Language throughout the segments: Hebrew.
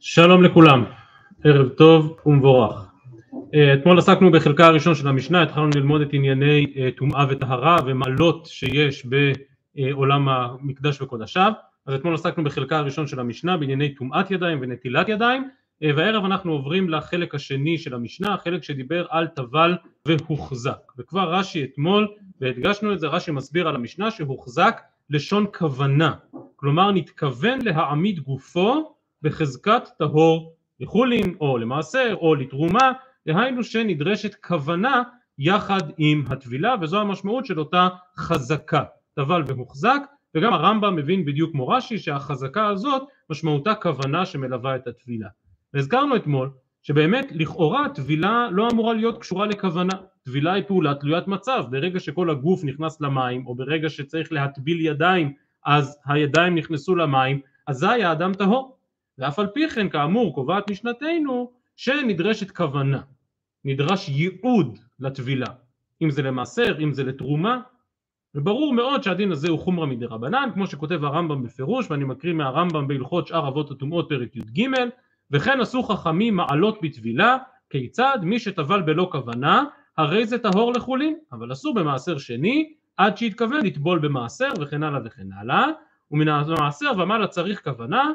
שלום לכולם, ערב טוב ומבורך. אה, אתמול עסקנו בחלקה הראשון של המשנה, התחלנו ללמוד את ענייני אה, טומאה וטהרה ומעלות שיש בעולם המקדש וקודשיו, אז אתמול עסקנו בחלקה הראשון של המשנה בענייני טומאת ידיים ונטילת ידיים, אה, והערב אנחנו עוברים לחלק השני של המשנה, החלק שדיבר על טבל והוחזק, וכבר רש"י אתמול, והדגשנו את זה, רש"י מסביר על המשנה שהוחזק לשון כוונה, כלומר נתכוון להעמיד גופו בחזקת טהור לחולין או למעשר או לתרומה, דהיינו שנדרשת כוונה יחד עם הטבילה וזו המשמעות של אותה חזקה, טבל והוחזק וגם הרמב"ם מבין בדיוק כמו רש"י שהחזקה הזאת משמעותה כוונה שמלווה את הטבילה. והזכרנו אתמול שבאמת לכאורה טבילה לא אמורה להיות קשורה לכוונה, טבילה היא פעולה תלוית מצב, ברגע שכל הגוף נכנס למים או ברגע שצריך להטביל ידיים אז הידיים נכנסו למים אזי האדם טהור. ואף על פי כן כאמור קובעת משנתנו שנדרשת כוונה, נדרש ייעוד לטבילה, אם זה למעשר, אם זה לתרומה, וברור מאוד שהדין הזה הוא חומרא מדי רבנן, כמו שכותב הרמב"ם בפירוש, ואני מקריא מהרמב"ם בהלכות שאר אבות הטומאות פרק י"ג, וכן עשו חכמים מעלות בטבילה, כיצד? מי שטבל בלא כוונה, הרי זה טהור לחולין, אבל אסור במעשר שני, עד שהתכוון לטבול במעשר וכן הלאה וכן הלאה, ומן המעשר ומעלה צריך כוונה,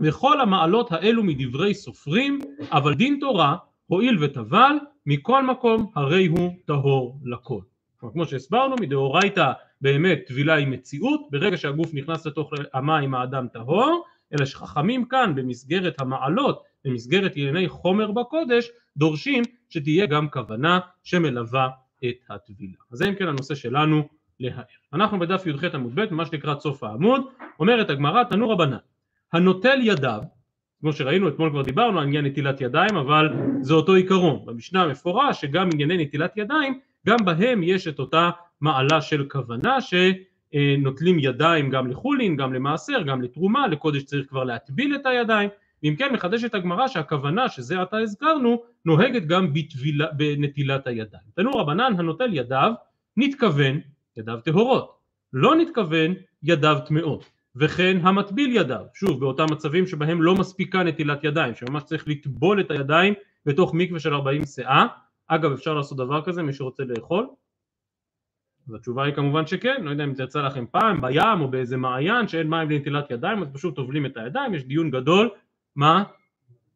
וכל המעלות האלו מדברי סופרים, אבל דין תורה, הואיל וטבל, מכל מקום הרי הוא טהור לכל. כמו שהסברנו, מדאורייתא באמת טבילה היא מציאות, ברגע שהגוף נכנס לתוך המים האדם טהור, אלא שחכמים כאן במסגרת המעלות, במסגרת ענייני חומר בקודש, דורשים שתהיה גם כוונה שמלווה את הטבילה. אז זה אם כן הנושא שלנו להער. אנחנו בדף י"ח עמוד ב', ממש לקראת סוף העמוד, אומרת הגמרא, תנו רבנן הנוטל ידיו, כמו שראינו אתמול כבר דיברנו על עניין נטילת ידיים אבל זה אותו עיקרון, במשנה מפורש שגם ענייני נטילת ידיים גם בהם יש את אותה מעלה של כוונה שנוטלים ידיים גם לחולין, גם למעשר, גם לתרומה, לקודש צריך כבר להטביל את הידיים ואם כן מחדשת הגמרא שהכוונה שזה עתה הזכרנו נוהגת גם בנטילת הידיים. תנו רבנן הנוטל ידיו נתכוון ידיו טהורות, לא נתכוון ידיו טמאות וכן המטביל ידיו, שוב באותם מצבים שבהם לא מספיקה נטילת ידיים, שממש צריך לטבול את הידיים בתוך מקווה של 40 שאה, אגב אפשר לעשות דבר כזה מי שרוצה לאכול? אז התשובה היא כמובן שכן, לא יודע אם זה יצא לכם פעם בים או באיזה מעיין שאין מים לנטילת ידיים אז פשוט טובלים את הידיים, יש דיון גדול מה,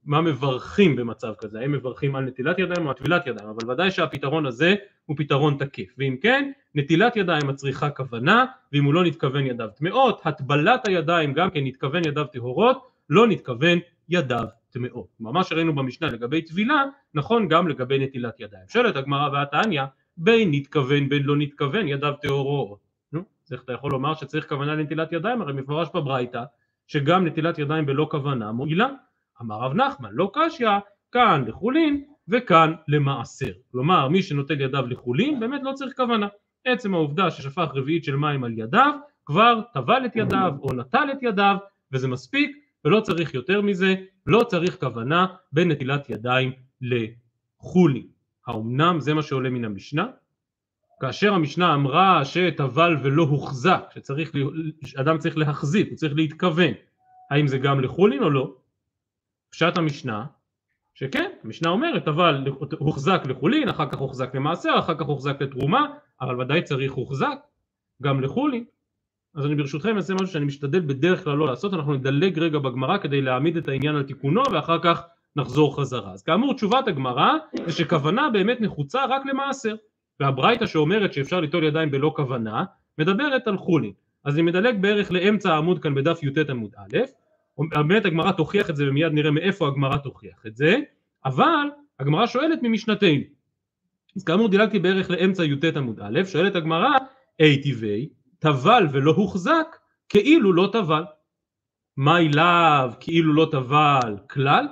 מה מברכים במצב כזה, האם מברכים על נטילת ידיים או על טבילת ידיים, אבל ודאי שהפתרון הזה הוא פתרון תקף, ואם כן נטילת ידיים מצריכה כוונה, ואם הוא לא נתכוון ידיו טמאות, הטבלת הידיים גם כן נתכוון ידיו טהורות, לא נתכוון ידיו טמאות. ממש ראינו במשנה לגבי טבילה, נכון גם לגבי נטילת ידיים. שואלת הגמרא והתניא, בין נתכוון בין לא נתכוון ידיו טהורות. נו, איך אתה יכול לומר שצריך כוונה לנטילת ידיים? הרי מפורש בברייתא שגם נטילת ידיים בלא כוונה מועילה. אמר רב נחמן, לא קשיא, כאן לחולין וכאן למעשר. כלומר, מי שנוטל ידיו לחולין באמת לא צריך כוונה. עצם העובדה ששפך רביעית של מים על ידיו, כבר טבל את ידיו או נטל את ידיו, וזה מספיק, ולא צריך יותר מזה, לא צריך כוונה בנטילת ידיים לחולין. האומנם זה מה שעולה מן המשנה? כאשר המשנה אמרה שטבל ולא הוחזק, שאדם צריך להחזיק, הוא צריך להתכוון, האם זה גם לחולין או לא? פשט המשנה שכן, המשנה אומרת אבל הוחזק לחולין, אחר כך הוחזק למעשר, אחר כך הוחזק לתרומה, אבל ודאי צריך הוחזק גם לחולין. אז אני ברשותכם אעשה משהו שאני משתדל בדרך כלל לא לעשות, אנחנו נדלג רגע בגמרא כדי להעמיד את העניין על תיקונו ואחר כך נחזור חזרה. אז כאמור תשובת הגמרא זה שכוונה באמת נחוצה רק למעשר, והברייתא שאומרת שאפשר ליטול ידיים בלא כוונה מדברת על חולין. אז אני מדלג בערך לאמצע העמוד כאן בדף י"ט עמוד א', באמת הגמרא תוכיח את זה ומיד נראה מאיפה הגמרא תוכיח את זה, אבל הגמרא שואלת ממשנתנו. אז כאמור דילגתי בערך לאמצע י"ט עמוד א', שואלת הגמרא, אי טבעי, טבל ולא הוחזק, כאילו לא טבל. מאי לאו כאילו לא טבל כלל?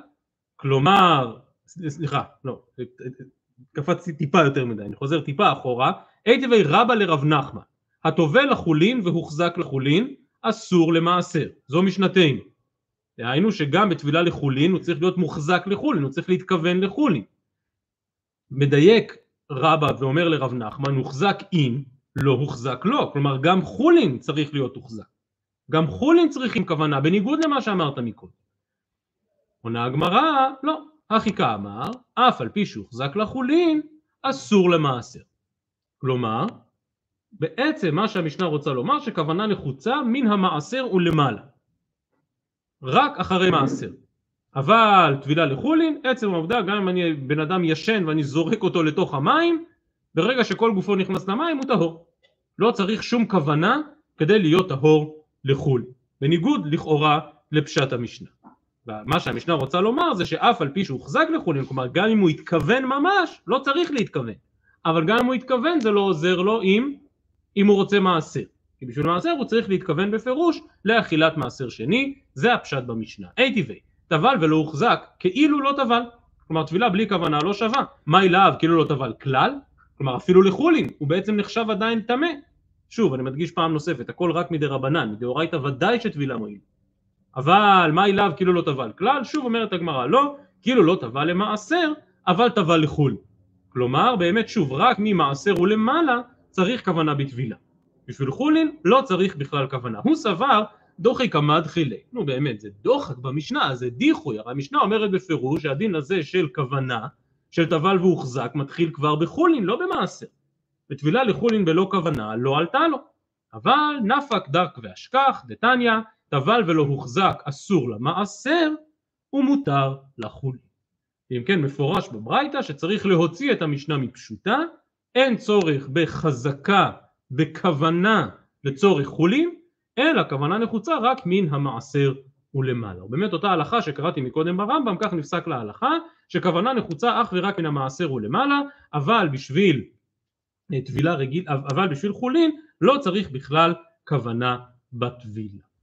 כלומר, סליחה, לא, קפצתי טיפה יותר מדי, אני חוזר טיפה אחורה, אי טבעי רבה לרב נחמן, הטובל לחולין והוחזק לחולין, אסור למעשר, זו משנתנו. דהיינו שגם בטבילה לחולין הוא צריך להיות מוחזק לחולין, הוא צריך להתכוון לחולין. מדייק רבא ואומר לרב נחמן, הוחזק אין, לא הוחזק לא, כלומר גם חולין צריך להיות הוחזק. גם חולין צריכים כוונה, בניגוד למה שאמרת מקודם. עונה הגמרא, לא, הכי כאמר, אף על פי שהוחזק לחולין, אסור למעשר. כלומר, בעצם מה שהמשנה רוצה לומר שכוונה נחוצה מן המעשר ולמעלה. רק אחרי מעשר. אבל טבילה לחולין, עצם העובדה גם אם אני בן אדם ישן ואני זורק אותו לתוך המים, ברגע שכל גופו נכנס למים הוא טהור. לא צריך שום כוונה כדי להיות טהור לחולין. בניגוד לכאורה לפשט המשנה. מה שהמשנה רוצה לומר זה שאף על פי שהוחזק לחולין, כלומר גם אם הוא התכוון ממש, לא צריך להתכוון. אבל גם אם הוא התכוון זה לא עוזר לו אם, אם הוא רוצה מעשר. כי בשביל מעשר הוא צריך להתכוון בפירוש לאכילת מעשר שני, זה הפשט במשנה. אי טבעי, טבל ולא הוחזק, כאילו לא טבל. כלומר טבילה בלי כוונה לא שווה. מאי להב כאילו לא טבל כלל, כלומר אפילו לחולין, הוא בעצם נחשב עדיין טמא. שוב, אני מדגיש פעם נוספת, הכל רק מדי רבנן, מדאורייתא ודאי שטבילה מועיל. אבל מה אליו כאילו לא טבל כלל? שוב אומרת הגמרא לא, כאילו לא טבל למעשר, אבל טבל לחול. כלומר, באמת שוב, רק ממעשר ולמעלה צריך כוונה בטבילה. בשביל חולין לא צריך בכלל כוונה. הוא סבר דוחי קמא דחילי. נו באמת, זה דוחק במשנה, זה דיחוי. הרי המשנה אומרת בפירוש שהדין הזה של כוונה, של טבל והוחזק, מתחיל כבר בחולין, לא במעשר. וטבילה לחולין בלא כוונה לא עלתה לו. אבל נפק דק ואשכח, דתניא, טבל ולא הוחזק אסור למעשר, ומותר לחולין. אם כן מפורש בברייתא שצריך להוציא את המשנה מפשוטה, אין צורך בחזקה, בכוונה לצורך חולין, אלא כוונה נחוצה רק מן המעשר ולמעלה. ובאמת אותה הלכה שקראתי מקודם ברמב"ם, כך נפסק להלכה, שכוונה נחוצה אך ורק מן המעשר ולמעלה, אבל בשביל אה, טבילה רגיל, אבל בשביל חולין לא צריך בכלל כוונה בטבילה.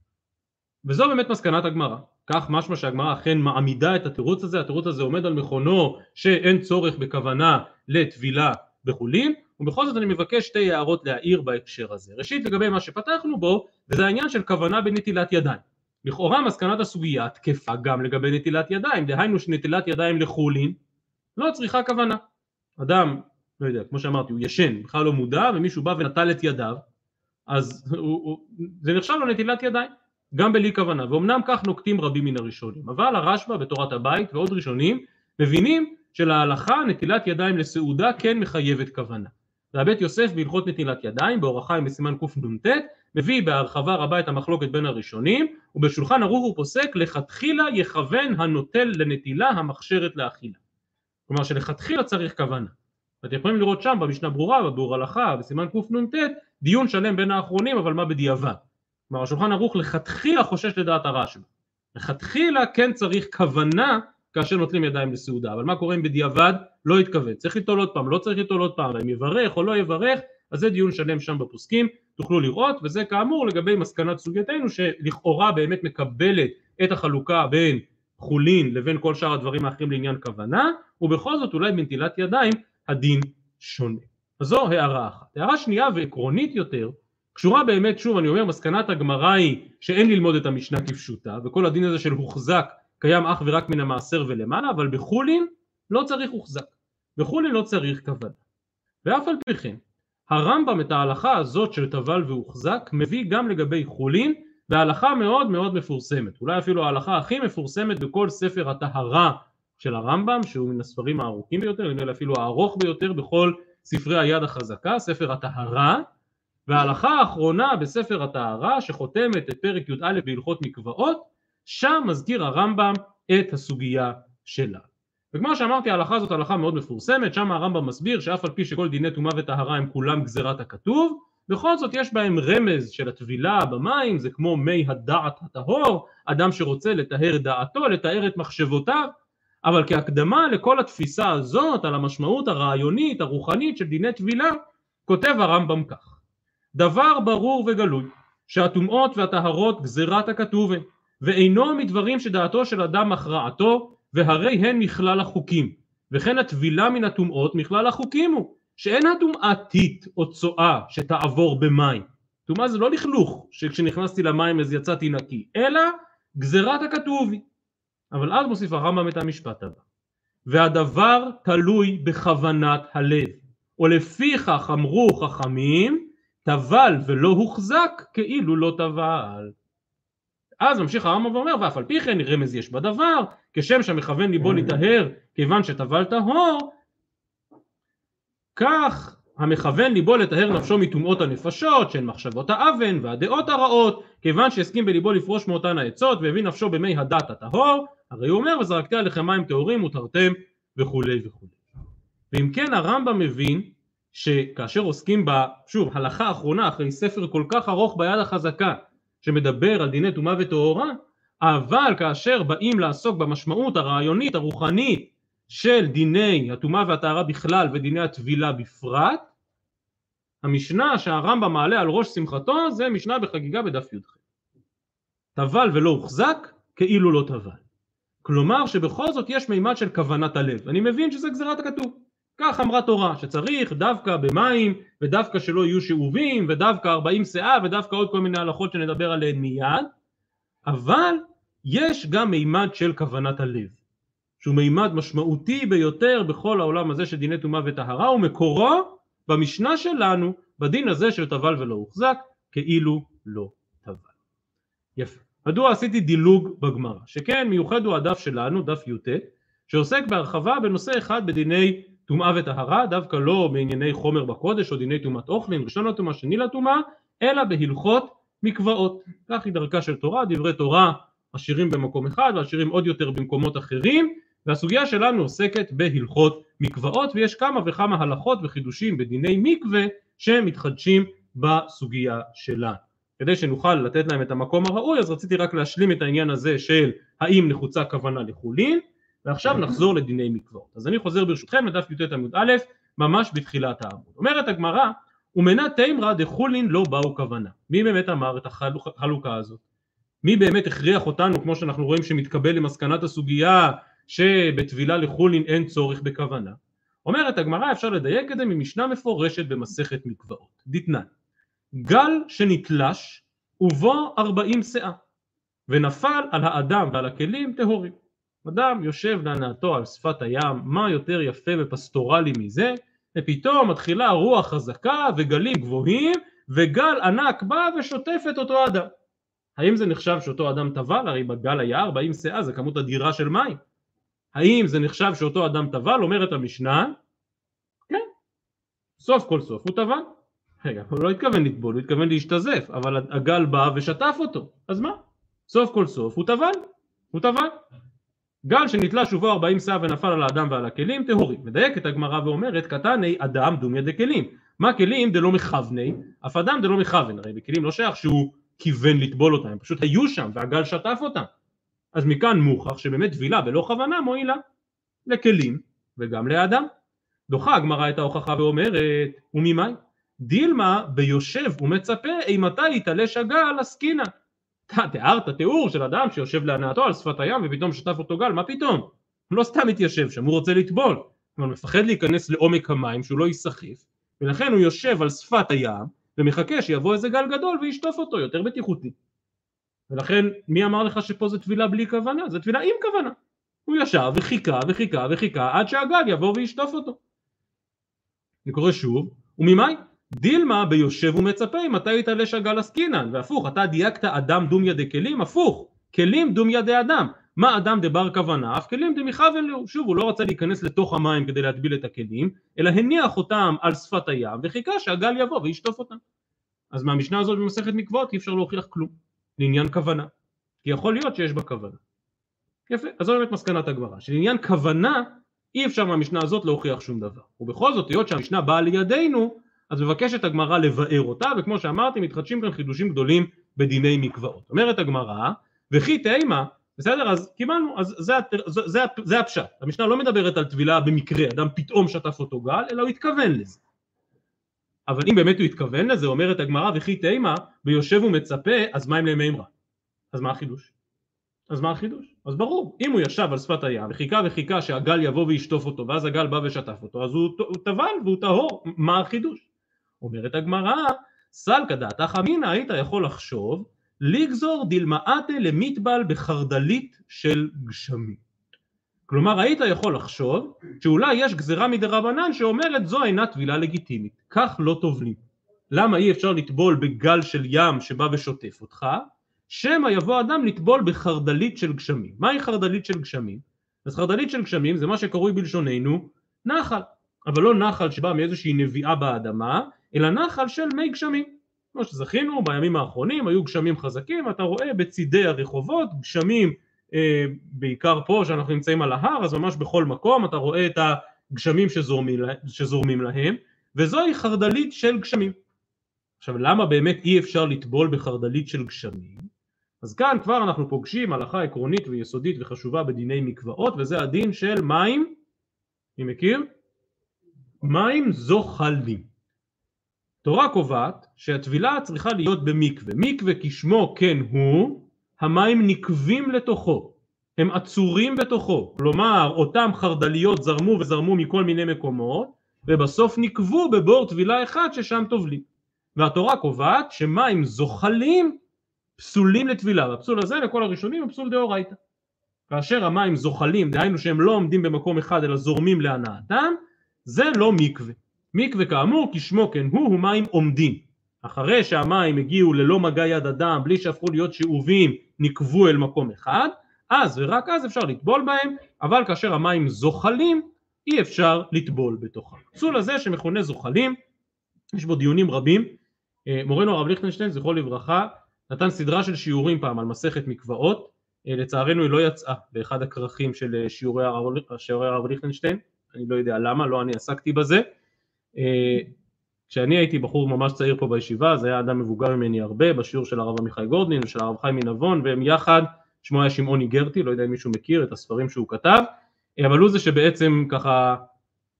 וזו באמת מסקנת הגמרא. כך משמע שהגמרא אכן מעמידה את התירוץ הזה, התירוץ הזה עומד על מכונו שאין צורך בכוונה לטבילה בחולין, ובכל זאת אני מבקש שתי הערות להעיר בהקשר הזה. ראשית לגבי מה שפתחנו בו, וזה העניין של כוונה בנטילת ידיים. לכאורה מסקנת הסוגיה תקפה גם לגבי נטילת ידיים, דהיינו שנטילת ידיים לחולין לא צריכה כוונה. אדם, לא יודע, כמו שאמרתי, הוא ישן, בכלל לא מודע, ומישהו בא ונטל את ידיו, אז הוא, הוא, זה נחשב לו נטילת ידיים. גם בלי כוונה, ואומנם כך נוקטים רבים מן הראשונים, אבל הרשב"א בתורת הבית ועוד ראשונים מבינים שלהלכה נטילת ידיים לסעודה כן מחייבת כוונה. והבית יוסף בהלכות נטילת ידיים, באורח חיים בסימן קנ"ט, מביא בהרחבה רבה את המחלוקת בין הראשונים, ובשולחן ערוך הוא פוסק לכתחילה יכוון הנוטל לנטילה המכשרת לאכילה. כלומר שלכתחילה צריך כוונה. ואתם יכולים לראות שם במשנה ברורה, בביאור הלכה, בסימן קנ"ט, דיון שלם בין האחרונים, אבל מה בדיעבד. כלומר השולחן ערוך לכתחילה חושש לדעת הרשב"א. לכתחילה כן צריך כוונה כאשר נוטלים ידיים לסעודה, אבל מה קורה אם בדיעבד לא התכוון, צריך לטול עוד פעם, לא צריך לטול עוד פעם, אם יברך או לא יברך, אז זה דיון שלם שם בפוסקים, תוכלו לראות, וזה כאמור לגבי מסקנת סוגייתנו שלכאורה באמת מקבלת את החלוקה בין חולין לבין כל שאר הדברים האחרים לעניין כוונה, ובכל זאת אולי בנטילת ידיים הדין שונה. אז זו הערה אחת. הערה שנייה ועקרונית יותר, קשורה באמת, שוב אני אומר, מסקנת הגמרא היא שאין ללמוד את המשנה כפשוטה, וכל הדין הזה של הוחזק קיים אך ורק מן המעשר ולמעלה, אבל בחולין לא צריך הוחזק, בחולין לא צריך כוונה. ואף על פי כן, הרמב"ם את ההלכה הזאת של טבל והוחזק מביא גם לגבי חולין בהלכה מאוד מאוד מפורסמת, אולי אפילו ההלכה הכי מפורסמת בכל ספר הטהרה של הרמב"ם, שהוא מן הספרים הארוכים ביותר, נדמה לי אפילו הארוך ביותר בכל ספרי היד החזקה, ספר הטהרה, וההלכה האחרונה בספר הטהרה שחותמת את פרק י"א בהלכות מקוואות שם מזכיר הרמב"ם את הסוגיה שלה. וכמו שאמרתי ההלכה הזאת הלכה מאוד מפורסמת שם הרמב"ם מסביר שאף על פי שכל דיני טומאה וטהרה הם כולם גזירת הכתוב בכל זאת יש בהם רמז של הטבילה במים זה כמו מי הדעת הטהור אדם שרוצה לטהר דעתו לטהר את מחשבותיו אבל כהקדמה לכל התפיסה הזאת על המשמעות הרעיונית הרוחנית של דיני טבילה כותב הרמב"ם כך דבר ברור וגלוי שהטומאות והטהרות גזירת הכתוב הם ואינו מדברים שדעתו של אדם הכרעתו והרי הן מכלל החוקים. וכן הטבילה מן הטומאות מכלל החוקים הוא שאין הטומאה טיט או צואה שתעבור במים. טומאה זה לא לכלוך שכשנכנסתי למים אז יצאתי נקי אלא גזירת הכתוב היא אבל אז מוסיף הרמב"ם את המשפט הבא והדבר תלוי בכוונת הלב ולפיכך אמרו חכמים טבל ולא הוחזק כאילו לא טבל. אז ממשיך הרמב"ם ואומר, ואף על פי כן רמז יש בדבר, כשם שהמכוון ליבו להיטהר כיוון שטבל טהור, כך המכוון ליבו לטהר נפשו מטומאות הנפשות, שהן מחשבות האוון והדעות הרעות, כיוון שהסכים בליבו לפרוש מאותן העצות והביא נפשו במי הדת הטהור, הרי הוא אומר וזרקתי עליכם מים טהורים ותרתם וכולי וכולי. ואם כן הרמב"ם מבין שכאשר עוסקים בה, שוב, הלכה אחרונה אחרי ספר כל כך ארוך ביד החזקה שמדבר על דיני טומאה וטהורה, אבל כאשר באים לעסוק במשמעות הרעיונית הרוחנית של דיני הטומאה והטהרה בכלל ודיני הטבילה בפרט, המשנה שהרמב"ם מעלה על ראש שמחתו זה משנה בחגיגה בדף י"ח. טבל ולא הוחזק כאילו לא טבל. כלומר שבכל זאת יש מימד של כוונת הלב. אני מבין שזה גזירת הכתוב. כך אמרה תורה, שצריך דווקא במים, ודווקא שלא יהיו שאובים, ודווקא ארבעים שאה, ודווקא עוד כל מיני הלכות שנדבר עליהן מיד, אבל יש גם מימד של כוונת הלב, שהוא מימד משמעותי ביותר בכל העולם הזה של דיני טומאה וטהרה, ומקורו במשנה שלנו, בדין הזה של טבל ולא הוחזק, כאילו לא טבל. יפה. מדוע עשיתי דילוג בגמרא? שכן מיוחד הוא הדף שלנו, דף י"ט, שעוסק בהרחבה בנושא אחד בדיני טומאה וטהרה, דווקא לא בענייני חומר בקודש או דיני טומאת אוכלים, ראשון לטומאה, שני לטומאה, אלא בהלכות מקוואות. כך היא דרכה של תורה, דברי תורה עשירים במקום אחד ועשירים עוד יותר במקומות אחרים, והסוגיה שלנו עוסקת בהלכות מקוואות, ויש כמה וכמה הלכות וחידושים בדיני מקווה שמתחדשים בסוגיה שלנו. כדי שנוכל לתת להם את המקום הראוי, אז רציתי רק להשלים את העניין הזה של האם נחוצה כוונה לחולין, ועכשיו נחזור לדיני מקוואות. אז אני חוזר ברשותכם לדף י"ט עמוד א', ממש בתחילת העמוד. אומרת הגמרא, ומנה תימרא דחולין לא באו כוונה. מי באמת אמר את החלוקה הזאת? מי באמת הכריח אותנו, כמו שאנחנו רואים שמתקבל למסקנת הסוגיה, שבטבילה לחולין אין צורך בכוונה? אומרת הגמרא, אפשר לדייק את זה ממשנה מפורשת במסכת מקוואות. דתנן, גל שנתלש ובו ארבעים שאה, ונפל על האדם ועל הכלים טהורים. אדם יושב להנאתו על שפת הים, מה יותר יפה ופסטורלי מזה? ופתאום מתחילה רוח חזקה וגלים גבוהים וגל ענק בא ושוטף את אותו אדם. האם זה נחשב שאותו אדם טבל? הרי בגל היה 40 שאה זה כמות אדירה של מים. האם זה נחשב שאותו אדם טבל? אומרת המשנה, כן, סוף כל סוף הוא טבל. רגע, הוא לא התכוון לטבול, הוא התכוון להשתזף, אבל הגל בא ושטף אותו, אז מה? סוף כל סוף הוא טבל, הוא טבל. גל שנתלה שובו ארבעים שא ונפל על האדם ועל הכלים טהורים. מדייקת הגמרא ואומרת קטני אדם דומיה דכלים. מה כלים דלא מכווני? אף אדם דלא מכוון. הרי בכלים לא שייך שהוא כיוון לטבול אותם, הם פשוט היו שם והגל שטף אותם. אז מכאן מוכח שבאמת טבילה בלא כוונה מועילה לכלים וגם לאדם. דוחה הגמרא את ההוכחה ואומרת וממאי? דילמה ביושב ומצפה אימתי יתעלש הגל עסקינן אתה תיארת תיאור של אדם שיושב להנאתו על שפת הים ופתאום שטף אותו גל, מה פתאום? הוא לא סתם מתיישב שם, הוא רוצה לטבול, אבל מפחד להיכנס לעומק המים שהוא לא ייסחף, ולכן הוא יושב על שפת הים ומחכה שיבוא איזה גל גדול וישטוף אותו, יותר בטיחותי. ולכן מי אמר לך שפה זה טבילה בלי כוונה? זה טבילה עם כוונה. הוא ישב וחיכה וחיכה וחיכה עד שהגל יבוא וישטוף אותו. אני קורא שוב, וממאי? דילמה ביושב ומצפה מתי יתעלש הגל עסקינן והפוך אתה דייקת אדם דומיה דכלים הפוך כלים דומיה דאדם מה אדם דבר כוונה? אף כלים דמיכוון לו. שוב הוא לא רצה להיכנס לתוך המים כדי להטביל את הכלים אלא הניח אותם על שפת הים וחיכה שהגל יבוא וישטוף אותם. אז מהמשנה הזאת במסכת מקוואות אי אפשר להוכיח כלום לעניין כוונה. כי יכול להיות שיש בה כוונה. יפה אז זו באמת מסקנת הגמרא שלעניין כוונה אי אפשר מהמשנה הזאת להוכיח שום דבר. ובכל זאת היות שהמשנה באה לידינו אז מבקשת הגמרא לבאר אותה, וכמו שאמרתי מתחדשים כאן חידושים גדולים בדיני מקוואות. אומרת הגמרא, וכי תימה, בסדר? אז קיבלנו, אז זה, זה, זה, זה הפשט. המשנה לא מדברת על טבילה במקרה, אדם פתאום שטף אותו גל, אלא הוא התכוון לזה. אבל אם באמת הוא התכוון לזה, אומרת הגמרא, וכי תימה, ויושב ומצפה, אז מה אם למימרא? אז מה החידוש? אז מה החידוש? אז ברור, אם הוא ישב על שפת הים וחיכה וחיכה שהגל יבוא וישטוף אותו ואז הגל בא ושטף אותו אז הוא טבל והוא טהור, מה החידוש? אומרת הגמרא, סלקא דעתך אמינא היית יכול לחשוב לגזור דילמאתה למטבל בחרדלית של גשמים. כלומר היית יכול לחשוב שאולי יש גזירה מדרבנן שאומרת זו אינה טבילה לגיטימית, כך לא טובלים. למה אי אפשר לטבול בגל של ים שבא ושוטף אותך? שמא יבוא אדם לטבול בחרדלית של גשמים. מהי חרדלית של גשמים? אז חרדלית של גשמים זה מה שקרוי בלשוננו נחל, אבל לא נחל שבא מאיזושהי נביאה באדמה, אלא נחל של מי גשמים. כמו שזכינו בימים האחרונים היו גשמים חזקים, אתה רואה בצידי הרחובות גשמים אה, בעיקר פה שאנחנו נמצאים על ההר, אז ממש בכל מקום אתה רואה את הגשמים שזורמים, להם, וזוהי חרדלית של גשמים. עכשיו למה באמת אי אפשר לטבול בחרדלית של גשמים? אז כאן כבר אנחנו פוגשים הלכה עקרונית ויסודית וחשובה בדיני מקוואות וזה הדין של מים, מי מכיר? מים זוחלים. תורה קובעת שהטבילה צריכה להיות במקווה, מקווה כשמו כן הוא, המים נקבים לתוכו, הם עצורים בתוכו, כלומר אותם חרדליות זרמו וזרמו מכל מיני מקומות ובסוף נקבו בבור טבילה אחד ששם טובלים. והתורה קובעת שמים זוחלים פסולים לטבילה, והפסול הזה לכל הראשונים הוא פסול דאורייתא. כאשר המים זוחלים, דהיינו שהם לא עומדים במקום אחד אלא זורמים להנאתם, זה לא מקווה. מקווה כאמור כשמו כן הוא, הוא מים עומדים. אחרי שהמים הגיעו ללא מגע יד אדם, בלי שהפכו להיות שאובים, נקבו אל מקום אחד, אז ורק אז אפשר לטבול בהם, אבל כאשר המים זוחלים, אי אפשר לטבול בתוכם. הפסול הזה שמכונה זוחלים, יש בו דיונים רבים. אה, מורנו הרב ליכטנשטיין, זכרו לברכה, נתן סדרה של שיעורים פעם על מסכת מקוואות, אה, לצערנו היא לא יצאה באחד הכרכים של אה, שיעורי הרב ליכטנשטיין, אני לא יודע למה, לא אני עסקתי בזה. אה, כשאני הייתי בחור ממש צעיר פה בישיבה, זה היה אדם מבוגר ממני הרבה, בשיעור של הרב עמיחי גורדנין ושל הרב חיים מנבון, והם יחד, שמו היה שמעוני גרטי, לא יודע אם מישהו מכיר את הספרים שהוא כתב, אבל הוא זה שבעצם ככה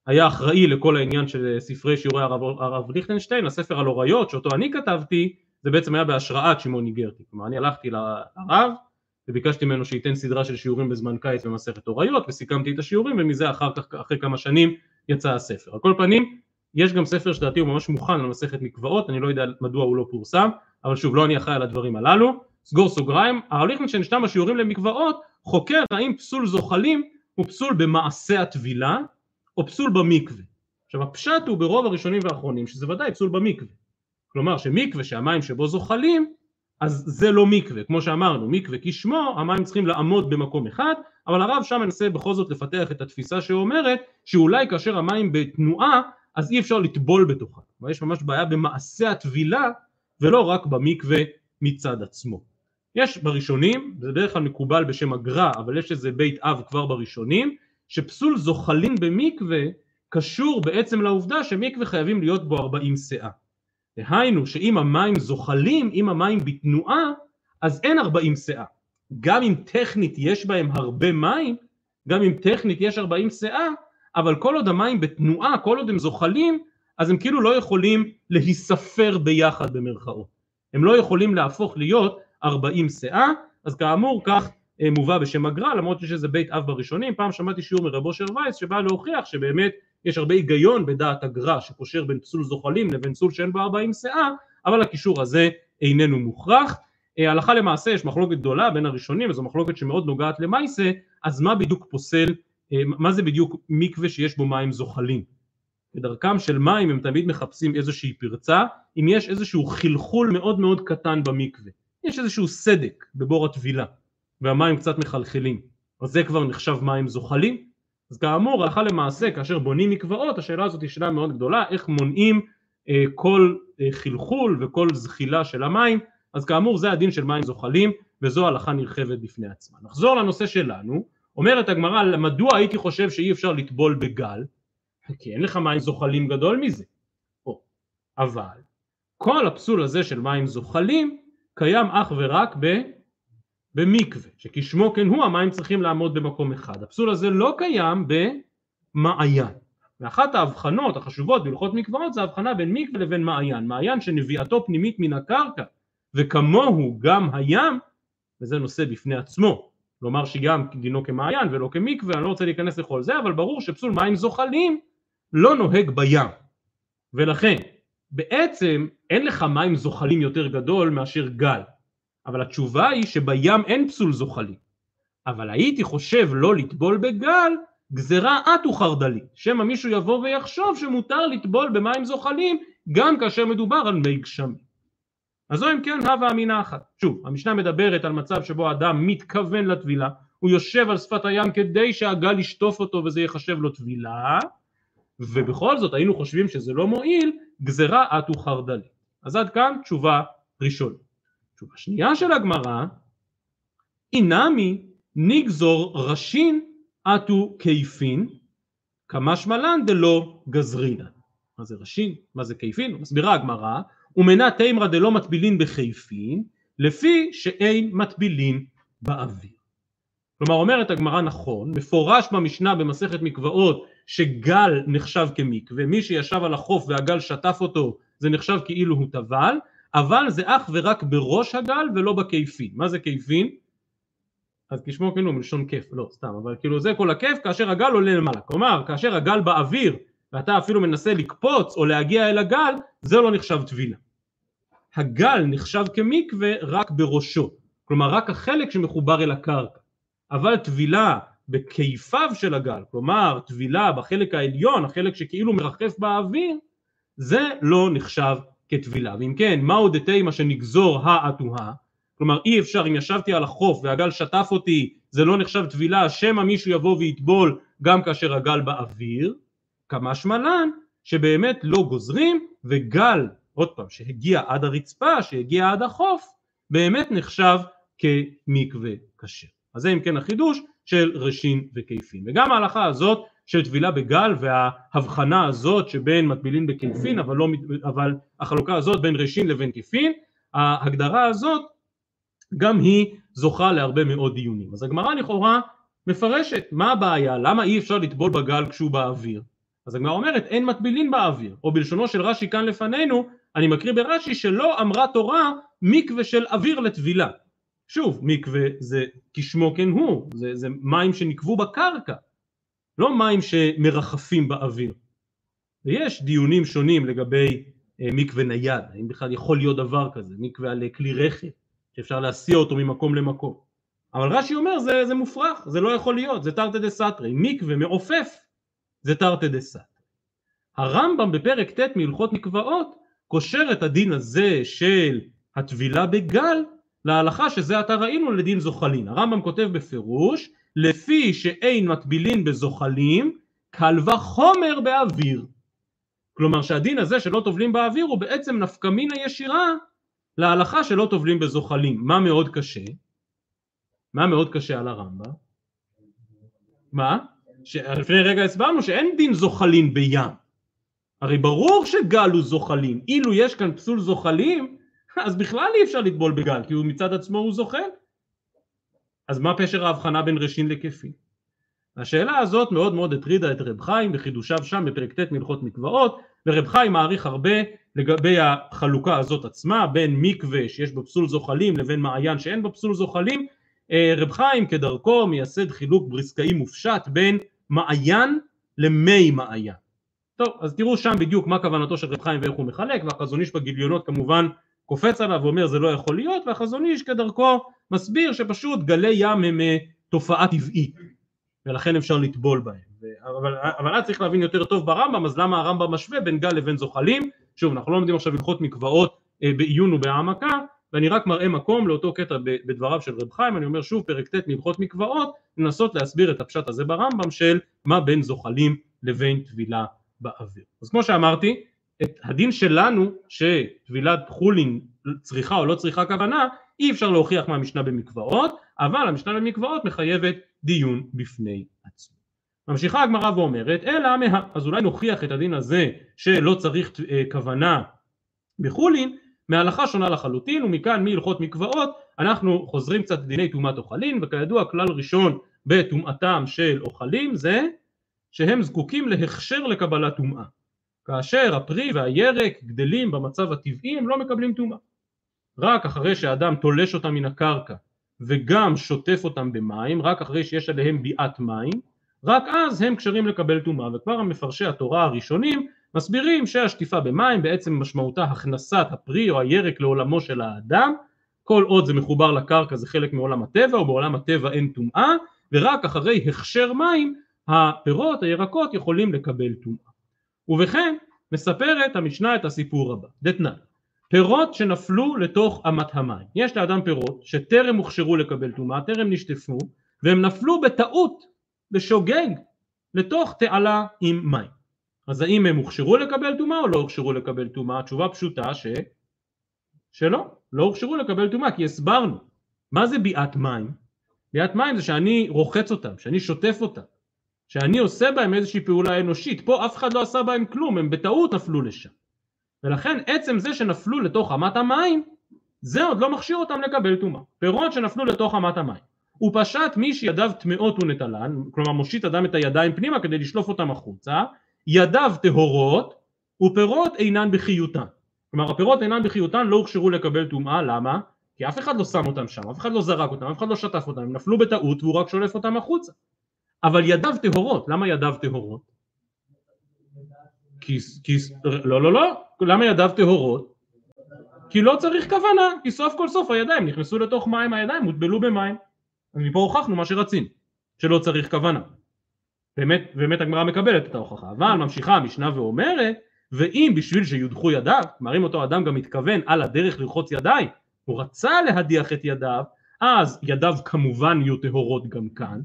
היה אחראי לכל העניין של ספרי שיעורי הרב, הרב ליכטנשטיין, הספר על אוריות שאותו אני כתבתי, זה בעצם היה בהשראת שמעון ניגרטי, כלומר אני הלכתי לרב וביקשתי ממנו שייתן סדרה של שיעורים בזמן קיץ במסכת אוריות וסיכמתי את השיעורים ומזה אחר כך אחרי כמה שנים יצא הספר. על כל פנים יש גם ספר שדעתי הוא ממש מוכן על מסכת מקוואות, אני לא יודע מדוע הוא לא פורסם, אבל שוב לא אני אחראי על הדברים הללו, סגור סוגריים, הרב ליכטנשטיין שתם השיעורים למקוואות חוקר האם פסול זוחלים הוא פסול במעשה הטבילה או פסול במקווה. עכשיו הפשט הוא ברוב הראשונים והאחרונים שזה ודאי פסול במקווה. כלומר שמקווה שהמים שבו זוחלים אז זה לא מקווה, כמו שאמרנו, מקווה כשמו, המים צריכים לעמוד במקום אחד, אבל הרב שם מנסה בכל זאת לפתח את התפיסה שאומרת שאולי כאשר המים בתנועה אז אי אפשר לטבול בתוכה, יש ממש בעיה במעשה הטבילה ולא רק במקווה מצד עצמו. יש בראשונים, זה בדרך כלל מקובל בשם הגר"א, אבל יש איזה בית אב כבר בראשונים, שפסול זוחלים במקווה קשור בעצם לעובדה שמקווה חייבים להיות בו 40 שאה. דהיינו שאם המים זוחלים, אם המים בתנועה, אז אין ארבעים שאה. גם אם טכנית יש בהם הרבה מים, גם אם טכנית יש ארבעים שאה, אבל כל עוד המים בתנועה, כל עוד הם זוחלים, אז הם כאילו לא יכולים להיספר ביחד במרכאות. הם לא יכולים להפוך להיות ארבעים שאה, אז כאמור כך אה, מובא בשם הגר"א, למרות איזה בית אב בראשונים, פעם שמעתי שיעור מרב אושר וייס שבא להוכיח שבאמת יש הרבה היגיון בדעת הגר"א שקושר בין פסול זוחלים לבין פסול שאין בו ארבעים שאה, אבל הקישור הזה איננו מוכרח. אה, הלכה למעשה יש מחלוקת גדולה בין הראשונים, וזו מחלוקת שמאוד נוגעת למעשה, אז מה בדיוק פוסל, מה זה בדיוק מקווה שיש בו מים זוחלים? בדרכם של מים הם תמיד מחפשים איזושהי פרצה, אם יש איזשהו חלחול מאוד מאוד קטן במקווה, יש איזשהו סדק בבור הטבילה, והמים קצת מחלחלים, אז זה כבר נחשב מים זוחלים? אז כאמור הלכה למעשה כאשר בונים מקוואות השאלה הזאת היא שאלה מאוד גדולה איך מונעים אה, כל אה, חלחול וכל זחילה של המים אז כאמור זה הדין של מים זוחלים וזו הלכה נרחבת בפני עצמה. נחזור לנושא שלנו אומרת הגמרא מדוע הייתי חושב שאי אפשר לטבול בגל כי אין לך מים זוחלים גדול מזה או, אבל כל הפסול הזה של מים זוחלים קיים אך ורק ב... במקווה, שכשמו כן הוא המים צריכים לעמוד במקום אחד. הפסול הזה לא קיים במעיין. ואחת ההבחנות החשובות בהלכות מקוואות זה ההבחנה בין מקווה לבין מעיין. מעיין שנביאתו פנימית מן הקרקע וכמוהו גם הים, וזה נושא בפני עצמו. לומר שגם דינו כמעיין ולא כמקווה, אני לא רוצה להיכנס לכל זה, אבל ברור שפסול מים זוחלים לא נוהג בים. ולכן, בעצם אין לך מים זוחלים יותר גדול מאשר גל. אבל התשובה היא שבים אין פסול זוחלים. אבל הייתי חושב לא לטבול בגל, גזרה את וחרדלית. שמא מישהו יבוא ויחשוב שמותר לטבול במים זוחלים גם כאשר מדובר על מי גשמים. אז זו אם כן הווה אמינה אחת. שוב, המשנה מדברת על מצב שבו האדם מתכוון לטבילה, הוא יושב על שפת הים כדי שהגל ישטוף אותו וזה ייחשב לו טבילה, ובכל זאת היינו חושבים שזה לא מועיל, גזרה אטו חרדלי. אז עד כאן תשובה ראשונה. תשובה שנייה של הגמרא, אינמי נגזור ראשין אטו כיפין, כמשמע לן דלא גזרינן. מה זה ראשין? מה זה כיפין? מסבירה הגמרא, ומנה תימרא דלא מטבילין בכיפין, לפי שאין מטבילין באוויר. כלומר אומרת הגמרא נכון, מפורש במשנה במסכת מקוואות שגל נחשב כמקווה, מי שישב על החוף והגל שטף אותו זה נחשב כאילו הוא טבל, אבל זה אך ורק בראש הגל ולא בכיפין. מה זה כיפין? אז כשמו הוא מלשון כיף, לא סתם, אבל כאילו זה כל הכיף כאשר הגל עולה למעלה. כלומר, כאשר הגל באוויר ואתה אפילו מנסה לקפוץ או להגיע אל הגל, זה לא נחשב טבילה. הגל נחשב כמקווה רק בראשו, כלומר רק החלק שמחובר אל הקרקע. אבל טבילה בכיפיו של הגל, כלומר טבילה בחלק העליון, החלק שכאילו מרחף באוויר, זה לא נחשב כטבילה. ואם כן, מהו דתימה שנגזור האטוהה? כלומר אי אפשר אם ישבתי על החוף והגל שטף אותי, זה לא נחשב טבילה, שמא מישהו יבוא ויטבול גם כאשר הגל באוויר, כמשמע לן שבאמת לא גוזרים וגל, עוד פעם, שהגיע עד הרצפה, שהגיע עד החוף, באמת נחשב כמקווה כשר. אז זה אם כן החידוש של ראשין וכיפין. וגם ההלכה הזאת של טבילה בגל וההבחנה הזאת שבין מטבילין בכיפין אבל, לא, אבל החלוקה הזאת בין ראשין לבין כיפין, ההגדרה הזאת גם היא זוכה להרבה מאוד דיונים. אז הגמרא לכאורה מפרשת מה הבעיה, למה אי אפשר לטבול בגל כשהוא באוויר? אז הגמרא אומרת אין מטבילין באוויר, או בלשונו של רש"י כאן לפנינו, אני מקריא ברש"י שלא אמרה תורה מקווה של אוויר לטבילה. שוב, מקווה זה כשמו כן הוא, זה, זה מים שנקבו בקרקע, לא מים שמרחפים באוויר. ויש דיונים שונים לגבי אה, מקווה נייד, האם בכלל יכול להיות דבר כזה, מקווה על כלי רכב, שאפשר להסיע אותו ממקום למקום. אבל רש"י אומר זה, זה מופרך, זה לא יכול להיות, זה תרתי דה סתרי, מקווה מעופף זה תרתי דה סתרי. הרמב"ם בפרק ט' מהלכות מקוואות קושר את הדין הזה של הטבילה בגל להלכה שזה עתה ראינו לדין זוחלין. הרמב"ם כותב בפירוש לפי שאין מטבילין בזוחלים קל וחומר באוויר. כלומר שהדין הזה שלא טובלים באוויר הוא בעצם נפקא מינה ישירה להלכה שלא טובלים בזוחלים. מה מאוד קשה? מה מאוד קשה על הרמב"ם? מה? לפני רגע הסברנו שאין דין זוחלין בים. הרי ברור שגל הוא זוחלים. אילו יש כאן פסול זוחלים אז בכלל אי אפשר לטבול בגל, כי הוא מצד עצמו הוא זוכה. אז מה פשר ההבחנה בין ראשין לכפי? השאלה הזאת מאוד מאוד הטרידה את רב חיים בחידושיו שם בפרק ט' מלכות מקוואות, ורב חיים מעריך הרבה לגבי החלוקה הזאת עצמה, בין מקווה שיש בו פסול זוחלים לבין מעיין שאין בו פסול זוחלים. אה, רב חיים כדרכו מייסד חילוק בריסקאי מופשט בין מעיין למי מעיין. טוב, אז תראו שם בדיוק מה כוונתו של רב חיים ואיך הוא מחלק, והחזון איש בגיליונות כמובן קופץ עליו ואומר זה לא יכול להיות והחזון איש כדרכו מסביר שפשוט גלי ים הם אה, תופעה טבעית ולכן אפשר לטבול בהם אבל, אבל אז צריך להבין יותר טוב ברמב"ם אז למה הרמב"ם משווה בין גל לבין זוחלים שוב אנחנו לא לומדים עכשיו הלכות מקוואות אה, בעיון ובהעמקה ואני רק מראה מקום לאותו קטע בדבריו של רב חיים אני אומר שוב פרק ט' מהלכות מקוואות לנסות להסביר את הפשט הזה ברמב"ם של מה בין זוחלים לבין טבילה באוויר אז כמו שאמרתי את הדין שלנו שטבילת חולין צריכה או לא צריכה כוונה אי אפשר להוכיח מהמשנה במקוואות אבל המשנה במקוואות מחייבת דיון בפני עצמו. ממשיכה הגמרא ואומרת אלא מה... אז אולי נוכיח את הדין הזה שלא צריך אה, כוונה בחולין מהלכה שונה לחלוטין ומכאן מהלכות מקוואות אנחנו חוזרים קצת לדיני טומאת אוכלים וכידוע כלל ראשון בטומאתם של אוכלים זה שהם זקוקים להכשר לקבלת טומאה כאשר הפרי והירק גדלים במצב הטבעי הם לא מקבלים טומאה. רק אחרי שאדם תולש אותם מן הקרקע וגם שוטף אותם במים, רק אחרי שיש עליהם ביאת מים, רק אז הם קשרים לקבל טומאה, וכבר המפרשי התורה הראשונים מסבירים שהשטיפה במים בעצם משמעותה הכנסת הפרי או הירק לעולמו של האדם, כל עוד זה מחובר לקרקע זה חלק מעולם הטבע, ובעולם הטבע אין טומאה, ורק אחרי הכשר מים הפירות, הירקות יכולים לקבל טומאה. ובכן מספרת המשנה את הסיפור הבא, דתנן פירות שנפלו לתוך אמת המים. יש לאדם פירות שטרם הוכשרו לקבל טומאה, טרם נשטפו, והם נפלו בטעות, בשוגג, לתוך תעלה עם מים. אז האם הם הוכשרו לקבל טומאה או לא הוכשרו לקבל טומאה? התשובה פשוטה ש... שלא, לא הוכשרו לקבל טומאה, כי הסברנו. מה זה ביאת מים? ביאת מים זה שאני רוחץ אותם, שאני שוטף אותם, שאני עושה בהם איזושהי פעולה אנושית. פה אף אחד לא עשה בהם כלום, הם בטעות נפלו לשם. ולכן עצם זה שנפלו לתוך אמת המים, זה עוד לא מכשיר אותם לקבל טומאה. פירות שנפלו לתוך אמת המים. הוא פשט מי שידיו טמאות ונטלן, כלומר מושיט אדם את הידיים פנימה כדי לשלוף אותם החוצה, ידיו טהורות ופירות אינן בחיותן. כלומר הפירות אינן בחיותן לא הוכשרו לקבל טומאה, למה? כי אף אחד לא שם אותם שם, אף אחד לא זרק אותם, אף אחד לא שטף אותם, הם נפלו בטעות והוא רק שולף אותם החוצה. אבל ידיו טהורות, למה ידיו טהורות? כי, לא לא לא, למה ידיו טהורות? כי לא צריך כוונה, כי סוף כל סוף הידיים נכנסו לתוך מים, הידיים הוטבלו במים. אז מפה הוכחנו מה שרצינו, שלא צריך כוונה. באמת, באמת הגמרא מקבלת את ההוכחה, אבל ממשיכה המשנה ואומרת, ואם בשביל שיודחו ידיו, כלומר אם אותו אדם גם מתכוון על הדרך לרחוץ ידיים, הוא רצה להדיח את ידיו, אז ידיו כמובן יהיו טהורות גם כאן,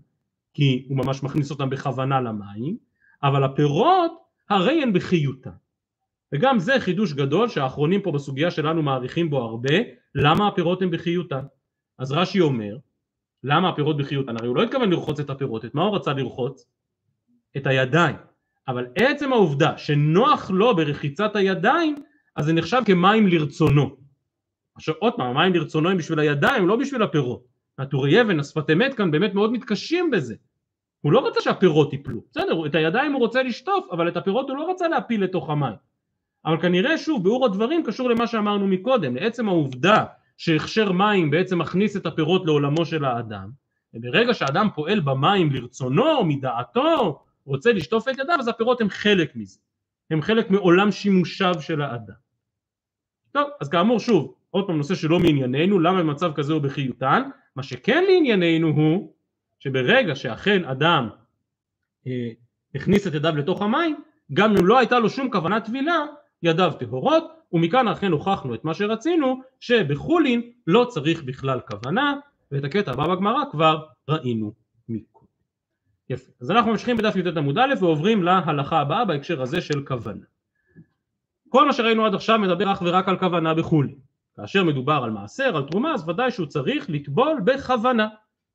כי הוא ממש מכניס אותם בכוונה למים, אבל הפירות הרי הן בחיותן. וגם זה חידוש גדול שהאחרונים פה בסוגיה שלנו מעריכים בו הרבה, למה הפירות הן בחיותן. אז רש"י אומר, למה הפירות בחיותן? הרי הוא לא התכוון לרחוץ את הפירות, את מה הוא רצה לרחוץ? את הידיים. אבל עצם העובדה שנוח לו ברחיצת הידיים, אז זה נחשב כמים לרצונו. עכשיו עוד פעם, המים לרצונו הם בשביל הידיים, לא בשביל הפירות. הטורי אבן, השפת אמת כאן באמת מאוד מתקשים בזה. הוא לא רצה שהפירות ייפלו, בסדר, את הידיים הוא רוצה לשטוף, אבל את הפירות הוא לא רצה להפיל לתוך המים. אבל כנראה שוב, ביאור הדברים קשור למה שאמרנו מקודם, לעצם העובדה שהכשר מים בעצם מכניס את הפירות לעולמו של האדם, וברגע שאדם פועל במים לרצונו, מדעתו, רוצה לשטוף את ידיו, אז הפירות הם חלק מזה, הם חלק מעולם שימושיו של האדם. טוב, אז כאמור שוב, עוד פעם נושא שלא מענייננו, למה במצב כזה הוא בחיותן, מה שכן לענייננו הוא שברגע שאכן אדם אה, הכניס את ידיו לתוך המים, גם אם לא הייתה לו שום כוונת טבילה, ידיו טהורות, ומכאן אכן הוכחנו את מה שרצינו, שבחולין לא צריך בכלל כוונה, ואת הקטע הבא בגמרא כבר ראינו. יפה. אז אנחנו ממשיכים בדף י"ט עמוד א' ועוברים להלכה הבאה בהקשר הזה של כוונה. כל מה שראינו עד עכשיו מדבר אך ורק על כוונה בחולין. כאשר מדובר על מעשר, על תרומה, אז ודאי שהוא צריך לטבול בכוונה.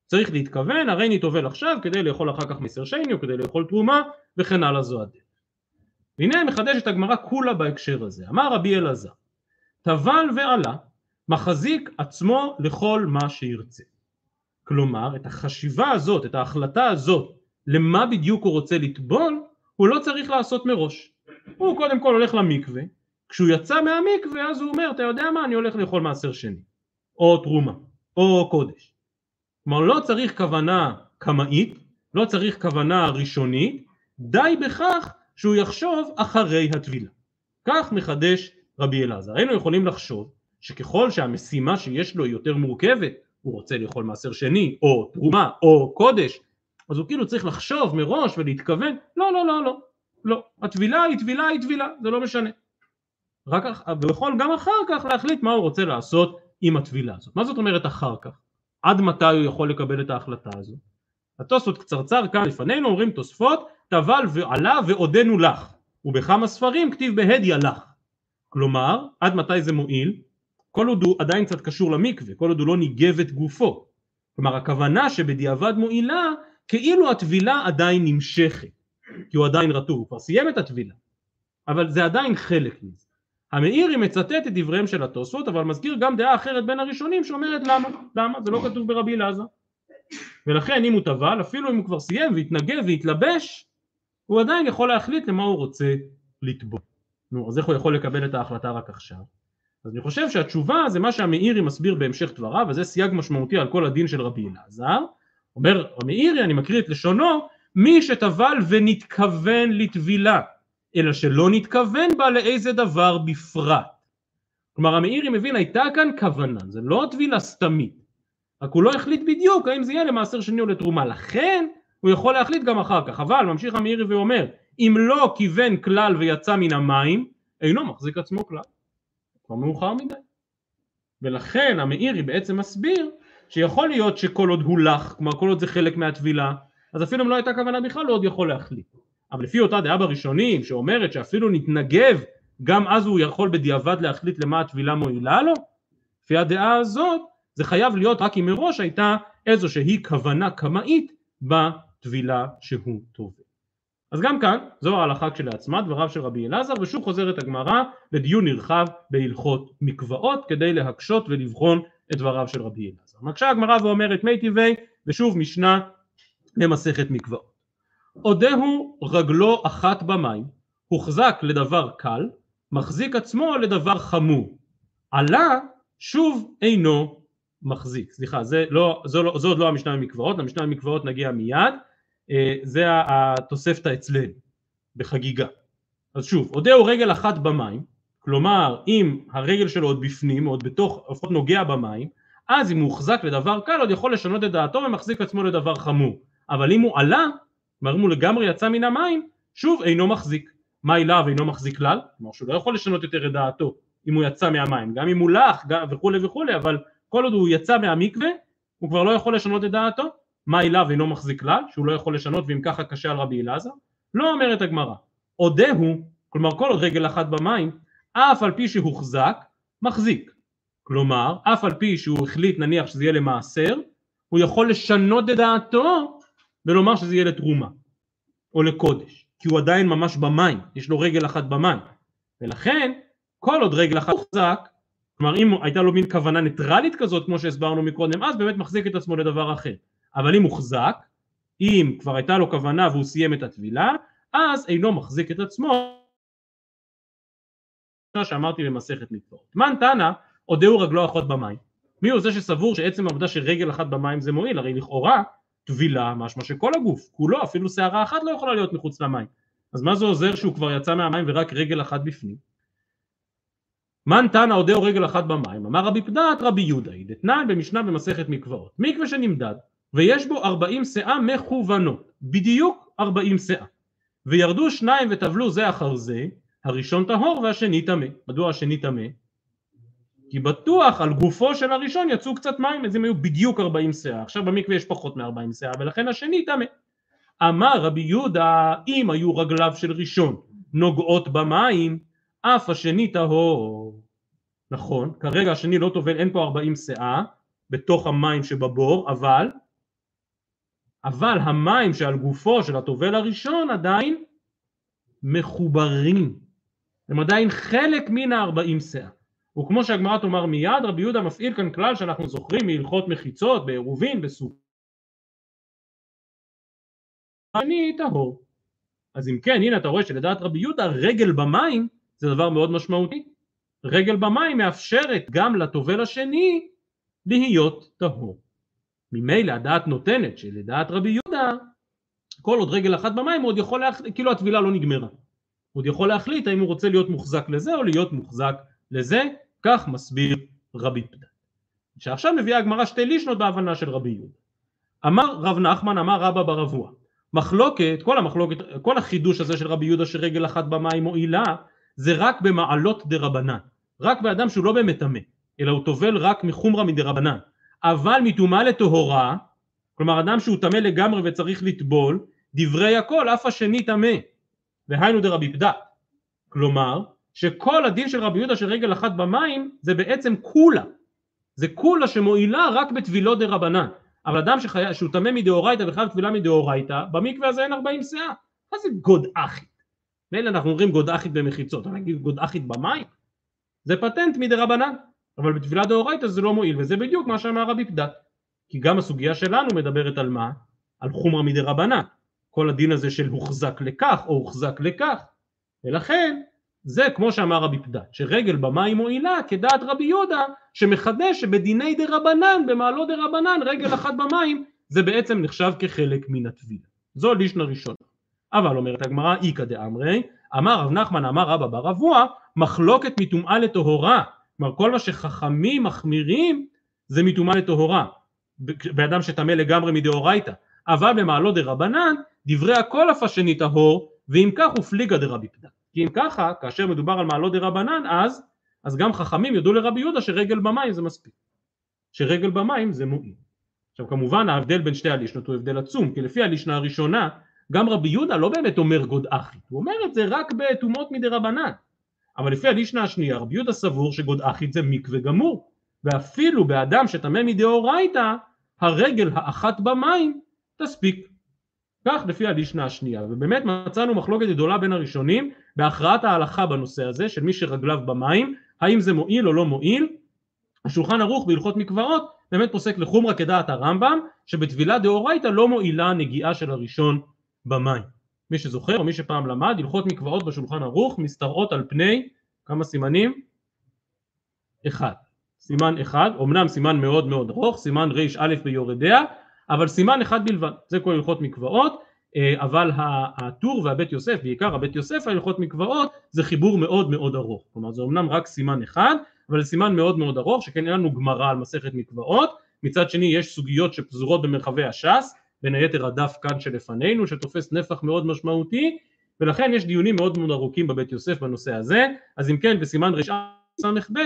צריך להתכוון, הרי אני טובל עכשיו כדי לאכול אחר כך מסר שני או כדי לאכול תרומה וכן הלאה זו הדרך. והנה מחדשת הגמרא כולה בהקשר הזה. אמר רבי אלעזר, טבל ועלה מחזיק עצמו לכל מה שירצה. כלומר, את החשיבה הזאת, את ההחלטה הזאת, למה בדיוק הוא רוצה לטבול, הוא לא צריך לעשות מראש. הוא קודם כל הולך למקווה, כשהוא יצא מהמקווה אז הוא אומר, אתה יודע מה, אני הולך לאכול מעשר שני, או תרומה, או קודש. כלומר, לא צריך כוונה קמאית, לא צריך כוונה ראשונית, די בכך שהוא יחשוב אחרי הטבילה. כך מחדש רבי אלעזר. היינו יכולים לחשוב שככל שהמשימה שיש לו היא יותר מורכבת, הוא רוצה לאכול מעשר שני, או תרומה, או קודש, אז הוא כאילו צריך לחשוב מראש ולהתכוון, לא, לא, לא, לא, לא, הטבילה היא טבילה היא טבילה, זה לא משנה. רק, הוא יכול גם אחר כך להחליט מה הוא רוצה לעשות עם הטבילה הזאת. מה זאת אומרת אחר כך? עד מתי הוא יכול לקבל את ההחלטה הזו? התוספות קצרצר כאן לפנינו אומרים תוספות טבל ועלה ועודנו לך ובכמה ספרים כתיב בהדיא לך כלומר עד מתי זה מועיל? כל עוד הוא עדיין קצת קשור למקווה כל עוד הוא לא ניגב את גופו כלומר הכוונה שבדיעבד מועילה כאילו הטבילה עדיין נמשכת כי הוא עדיין רטוב הוא כבר סיים את הטבילה אבל זה עדיין חלק מזה המאירי מצטט את דבריהם של התוספות אבל מזכיר גם דעה אחרת בין הראשונים שאומרת למה? למה? זה לא כתוב ברבי אלעזר ולכן אם הוא טבל אפילו אם הוא כבר סיים והתנגב והתלבש הוא עדיין יכול להחליט למה הוא רוצה לטבול. נו אז איך הוא יכול לקבל את ההחלטה רק עכשיו? אז אני חושב שהתשובה זה מה שהמאירי מסביר בהמשך דבריו וזה סייג משמעותי על כל הדין של רבי אלעזר אומר המאירי אני מקריא את לשונו מי שטבל ונתכוון לטבילה אלא שלא נתכוון בה לאיזה דבר בפרט. כלומר המאירי מבין הייתה כאן כוונה, זה לא טבילה סתמית, רק הוא לא החליט בדיוק האם זה יהיה למעשר שני או לתרומה, לכן הוא יכול להחליט גם אחר כך, אבל ממשיך המאירי ואומר אם לא כיוון כלל ויצא מן המים אינו מחזיק עצמו כלל. כבר מאוחר מדי. ולכן המאירי בעצם מסביר שיכול להיות שכל עוד הוא לח, כלומר כל עוד זה חלק מהטבילה, אז אפילו אם לא הייתה כוונה בכלל הוא עוד יכול להחליט. אבל לפי אותה דעה בראשונים שאומרת שאפילו נתנגב גם אז הוא יכול בדיעבד להחליט למה הטבילה מועילה לו, לפי הדעה הזאת זה חייב להיות רק אם מראש הייתה איזושהי כוונה קמאית בטבילה שהוא טובל. אז גם כאן זו ההלכה כשלעצמה דבריו של רבי אלעזר ושוב חוזרת הגמרא לדיון נרחב בהלכות מקוואות כדי להקשות ולבחון את דבריו של רבי אלעזר. מקשה הגמרא ואומרת מי טבעי ושוב משנה למסכת מקוואות. עודהו רגלו אחת במים הוחזק לדבר קל מחזיק עצמו לדבר חמור עלה שוב אינו מחזיק סליחה זה לא, זו, לא, זו עוד לא המשנה במקוואות למשנה במקוואות נגיע מיד אה, זה התוספתא אצלנו בחגיגה. אז שוב, עודהו רגל אחת במים, כלומר אם הרגל שלו עוד בפנים, עוד בתוך, לפחות נוגע במים, אז אם הוא הוחזק לדבר קל עוד יכול לשנות את דעתו ומחזיק עצמו לדבר חמור. אבל אם הוא עלה, כלומר אם הוא לגמרי יצא מן המים, שוב אינו מחזיק. מה אליו אינו מחזיק כלל? כלומר שהוא לא יכול לשנות יותר את דעתו אם הוא יצא מהמים, גם אם הוא לח וכולי וכולי, אבל כל עוד הוא יצא מהמקווה, הוא כבר לא יכול לשנות את דעתו, מה אליו אינו מחזיק כלל, שהוא לא יכול לשנות ואם ככה קשה על רבי אלעזר? לא אומרת הגמרא, עודהו, כלומר כל עוד רגל אחת במים, אף על פי שהוחזק, מחזיק. כלומר, אף על פי שהוא החליט נניח שזה יהיה למעשר, הוא יכול לשנות את דעתו ולומר שזה יהיה לתרומה או לקודש, כי הוא עדיין ממש במים, יש לו רגל אחת במים, ולכן כל עוד רגל אחת הוחזק, כלומר אם הייתה לו מין כוונה ניטרלית כזאת כמו שהסברנו מקודם, אז באמת מחזיק את עצמו לדבר אחר. אבל אם הוחזק, אם כבר הייתה לו כוונה והוא סיים את הטבילה, אז אינו מחזיק את עצמו שאמרתי במסכת מקוואות. מן תנא עודהו רגלו אחות במים. מי הוא זה שסבור שעצם העובדה שרגל אחת במים זה מועיל? הרי לכאורה טבילה משמע שכל הגוף, כולו, אפילו שערה אחת לא יכולה להיות מחוץ למים. אז מה זה עוזר שהוא כבר יצא מהמים ורק רגל אחת בפנים? מן תנא עודהו רגל אחת במים, אמר רבי פדת רבי יהודה, דתנן במשנה במסכת מקוואות. מקווה שנמדד ויש בו ארבעים שאה מכוונות, בדיוק ארבעים שאה. וירדו שניים וטבלו זה אחר זה, הראשון טהור והשני טמא. מדוע השני טמא? כי בטוח על גופו של הראשון יצאו קצת מים, אז הם היו בדיוק ארבעים שאה. עכשיו במקווה יש פחות מארבעים שאה, ולכן השני טמא. אמר רבי יהודה, אם היו רגליו של ראשון נוגעות במים, אף השני טהור. נכון, כרגע השני לא טובל, אין פה ארבעים שאה בתוך המים שבבור, אבל אבל המים שעל גופו של הטובל הראשון עדיין מחוברים, הם עדיין חלק מן הארבעים שאה. וכמו שהגמרא תאמר מיד, רבי יהודה מפעיל כאן כלל שאנחנו זוכרים מהלכות מחיצות, בעירובין, בסוג. אני טהור. אז אם כן, הנה אתה רואה שלדעת רבי יהודה רגל במים זה דבר מאוד משמעותי. רגל במים מאפשרת גם לטובל השני להיות טהור. ממילא הדעת נותנת שלדעת רבי יהודה כל עוד רגל אחת במים הוא עוד יכול להחליט, כאילו הטבילה לא נגמרה. הוא עוד יכול להחליט האם הוא רוצה להיות מוחזק לזה או להיות מוחזק לזה, כך מסביר רבי פדן. שעכשיו מביאה הגמרא שתי לישנות בהבנה של רבי יהודה. אמר רב נחמן, אמר רבא ברבוע, מחלוקת, כל המחלוקת, כל החידוש הזה של רבי יהודה שרגל אחת במים מועילה, זה רק במעלות דה רבנן, רק באדם שהוא לא באמת טמא, אלא הוא טובל רק מחומרא מדה רבנן. אבל מטומאה לטהורה, כלומר אדם שהוא טמא לגמרי וצריך לטבול, דברי הכל אף השני טמא, והיינו דרבי פדת, כלומר שכל הדין של רבי יהודה של רגל אחת במים זה בעצם כולה, זה כולה שמועילה רק בטבילות דרבנן, אבל אדם שחי... שהוא טמא מדאורייתא וחייב טבילה מדאורייתא, במקווה הזה אין ארבעים סאה, מה זה גוד אחית? מילא אנחנו אומרים גוד אחית במחיצות, אבל נגיד גוד אחית במים? זה פטנט מדרבנן, אבל בתפילת דאורייתא זה לא מועיל וזה בדיוק מה שאמר רבי פדת. כי גם הסוגיה שלנו מדברת על מה? על חומרא מדי רבנן. כל הדין הזה של הוחזק לכך או הוחזק לכך. ולכן זה כמו שאמר רבי פדת שרגל במים מועילה כדעת רבי יהודה שמחדש שבדיני דה רבנן במעלות רבנן רגל אחת במים זה בעצם נחשב כחלק מן הטבילה. זו לישנה ראשונה. אבל אומרת הגמרא איכא דאמרי אמר רב נחמן אמר רבא בר אבוה מחלוקת מטומאה לטהורה. כלומר כל מה שחכמים מחמירים זה מטומאה לטהורה. באדם שטמא לגמרי מדאורייתא. אבל במעלות דרבנן דברי הכל אף השני טהור ואם כך הופליגה דרבי פדה כי אם ככה כאשר מדובר על מעלות דרבנן אז אז גם חכמים ידעו לרבי יהודה שרגל במים זה מספיק. שרגל במים זה מועיל. עכשיו כמובן ההבדל בין שתי הלישנות הוא הבדל עצום, כי לפי הלישנה הראשונה גם רבי יהודה לא באמת אומר גוד אחי, הוא אומר את זה רק בטומאות מדי רבנן. אבל לפי הלישנה השנייה רבי יהודה סבור שגוד אחי זה מקווה גמור, ואפילו באדם שטמא מדאורייתא הרגל האחת במים תספיק. כך לפי הלישנה השנייה, ובאמת מצאנו מחלוקת גדולה בין הראשונים בהכרעת ההלכה בנושא הזה של מי שרגליו במים, האם זה מועיל או לא מועיל, השולחן ערוך בהלכות מקוואות באמת פוסק לחומרה כדעת הרמב"ם שבטבילה דאורייתא לא מועילה הנגיעה של הראשון במים. מי שזוכר או מי שפעם למד הלכות מקוואות בשולחן ערוך משתרעות על פני כמה סימנים? אחד. סימן אחד, אמנם סימן מאוד מאוד ארוך, סימן ר"א ביורדיה, אבל סימן אחד בלבד, זה כל הלכות מקוואות, אה, אבל הטור והבית יוסף, בעיקר הבית יוסף ההלכות מקוואות, זה חיבור מאוד מאוד ארוך, כלומר זה אמנם רק סימן אחד, אבל סימן מאוד מאוד ארוך, שכן אין לנו גמרא על מסכת מקוואות, מצד שני יש סוגיות שפזורות במרחבי הש"ס, בין היתר הדף כאן שלפנינו, שתופס נפח מאוד משמעותי, ולכן יש דיונים מאוד מאוד ארוכים בבית יוסף בנושא הזה, אז אם כן בסימן רס"ב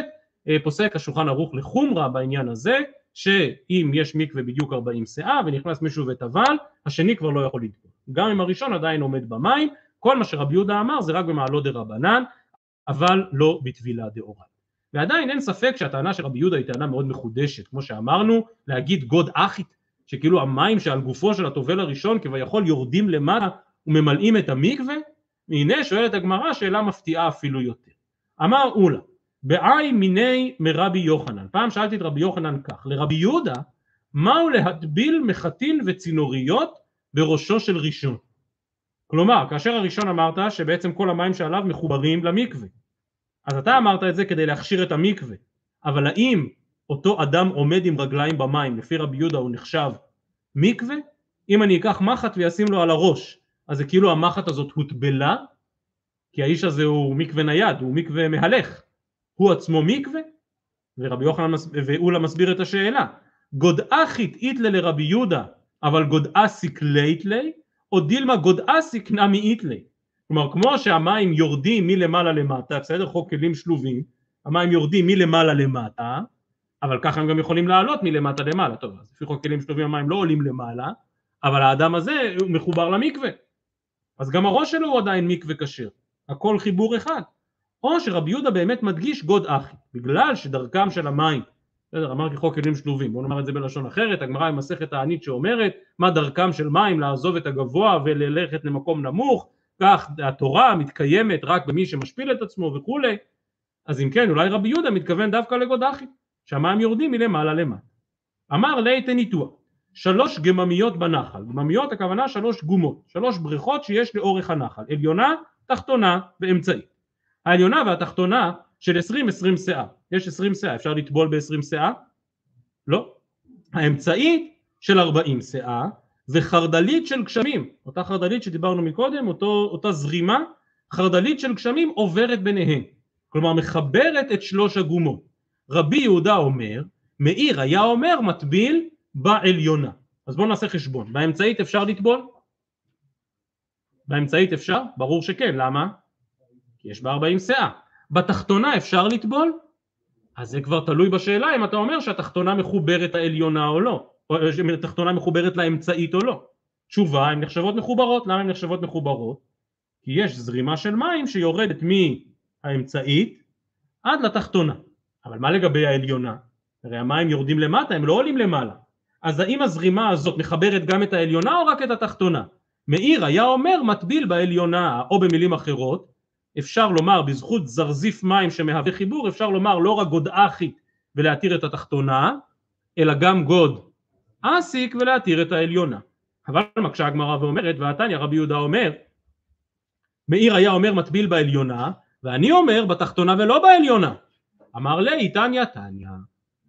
אה, פוסק השולחן ערוך לחומרה בעניין הזה, שאם יש מקווה בדיוק 40 שאה ונכנס מישהו וטבל, השני כבר לא יכול לטבול. גם אם הראשון עדיין עומד במים, כל מה שרבי יהודה אמר זה רק במעלות דה רבנן, אבל לא בטבילה דאורייתא. ועדיין אין ספק שהטענה של רבי יהודה היא טענה מאוד מחודשת, כמו שאמרנו, להגיד גוד אחית, שכאילו המים שעל גופו של הטובל הראשון כביכול יורדים למטה וממלאים את המקווה, והנה שואלת הגמרא שאלה מפתיעה אפילו יותר. אמר אולה, בעי מיני מרבי יוחנן, פעם שאלתי את רבי יוחנן כך, לרבי יהודה, מהו להטביל מחטין וצינוריות בראשו של ראשון? כלומר, כאשר הראשון אמרת שבעצם כל המים שעליו מחוברים למקווה, אז אתה אמרת את זה כדי להכשיר את המקווה, אבל האם אותו אדם עומד עם רגליים במים, לפי רבי יהודה הוא נחשב מקווה? אם אני אקח מחט וישים לו על הראש, אז זה כאילו המחט הזאת הוטבלה? כי האיש הזה הוא מקווה נייד, הוא מקווה מהלך, הוא עצמו מקווה? ורבי יוחנן ואולה מסביר את השאלה, גודאחית איתלה לרבי יהודה, אבל גודאסיק לייטלי, או דילמה גודאסיק נמי איתלי. כלומר כמו שהמים יורדים מלמעלה למטה, בסדר? חוק כלים שלובים, המים יורדים מלמעלה למטה, אבל ככה הם גם יכולים לעלות מלמטה למעלה, טוב, אז לפי חוק כלים שלובים המים לא עולים למעלה, אבל האדם הזה הוא מחובר למקווה, אז גם הראש שלו הוא עדיין מקווה כשר, הכל חיבור אחד, או שרבי יהודה באמת מדגיש גוד אחית, בגלל שדרכם של המים, בסדר, אמרתי חוק כלים שלובים, בואו נאמר את זה בלשון אחרת, הגמרא היא מסכת הענית שאומרת מה דרכם של מים לעזוב את הגבוה וללכת למקום נמוך, כך התורה מתקיימת רק במי שמשפיל את עצמו וכולי, אז אם כן אולי רבי יהודה מתכוון דווקא לגוד אחי, שהמים יורדים מלמעלה למטה. אמר ליתן ניתוח, שלוש גממיות בנחל, גממיות הכוונה שלוש גומות, שלוש בריכות שיש לאורך הנחל, עליונה, תחתונה ואמצעית. העליונה והתחתונה של עשרים עשרים שאה, יש עשרים שאה, אפשר לטבול בעשרים שאה? לא. האמצעית של ארבעים שאה וחרדלית של גשמים, אותה חרדלית שדיברנו מקודם, אותו, אותה זרימה, חרדלית של גשמים עוברת ביניהן, כלומר מחברת את שלוש הגומות. רבי יהודה אומר, מאיר היה אומר מטביל בעליונה. אז בואו נעשה חשבון, באמצעית אפשר לטבול? באמצעית אפשר? ברור שכן, למה? יש בה 40 שאה. בתחתונה אפשר לטבול? אז זה כבר תלוי בשאלה אם אתה אומר שהתחתונה מחוברת העליונה או לא, או שהתחתונה מחוברת לאמצעית או לא. תשובה, הן נחשבות מחוברות, למה הן נחשבות מחוברות? כי יש זרימה של מים שיורדת מהאמצעית עד לתחתונה. אבל מה לגבי העליונה? הרי המים יורדים למטה, הם לא עולים למעלה. אז האם הזרימה הזאת מחברת גם את העליונה או רק את התחתונה? מאיר היה אומר מטביל בעליונה, או במילים אחרות, אפשר לומר בזכות זרזיף מים שמהווה חיבור, אפשר לומר לא רק גוד אחית ולהתיר את התחתונה, אלא גם גוד אסיק ולהתיר את העליונה. אבל מקשה הגמרא ואומרת, והתניא רבי יהודה אומר, מאיר היה אומר מטביל בעליונה, ואני אומר בתחתונה ולא בעליונה. אמר ליה תניא תניא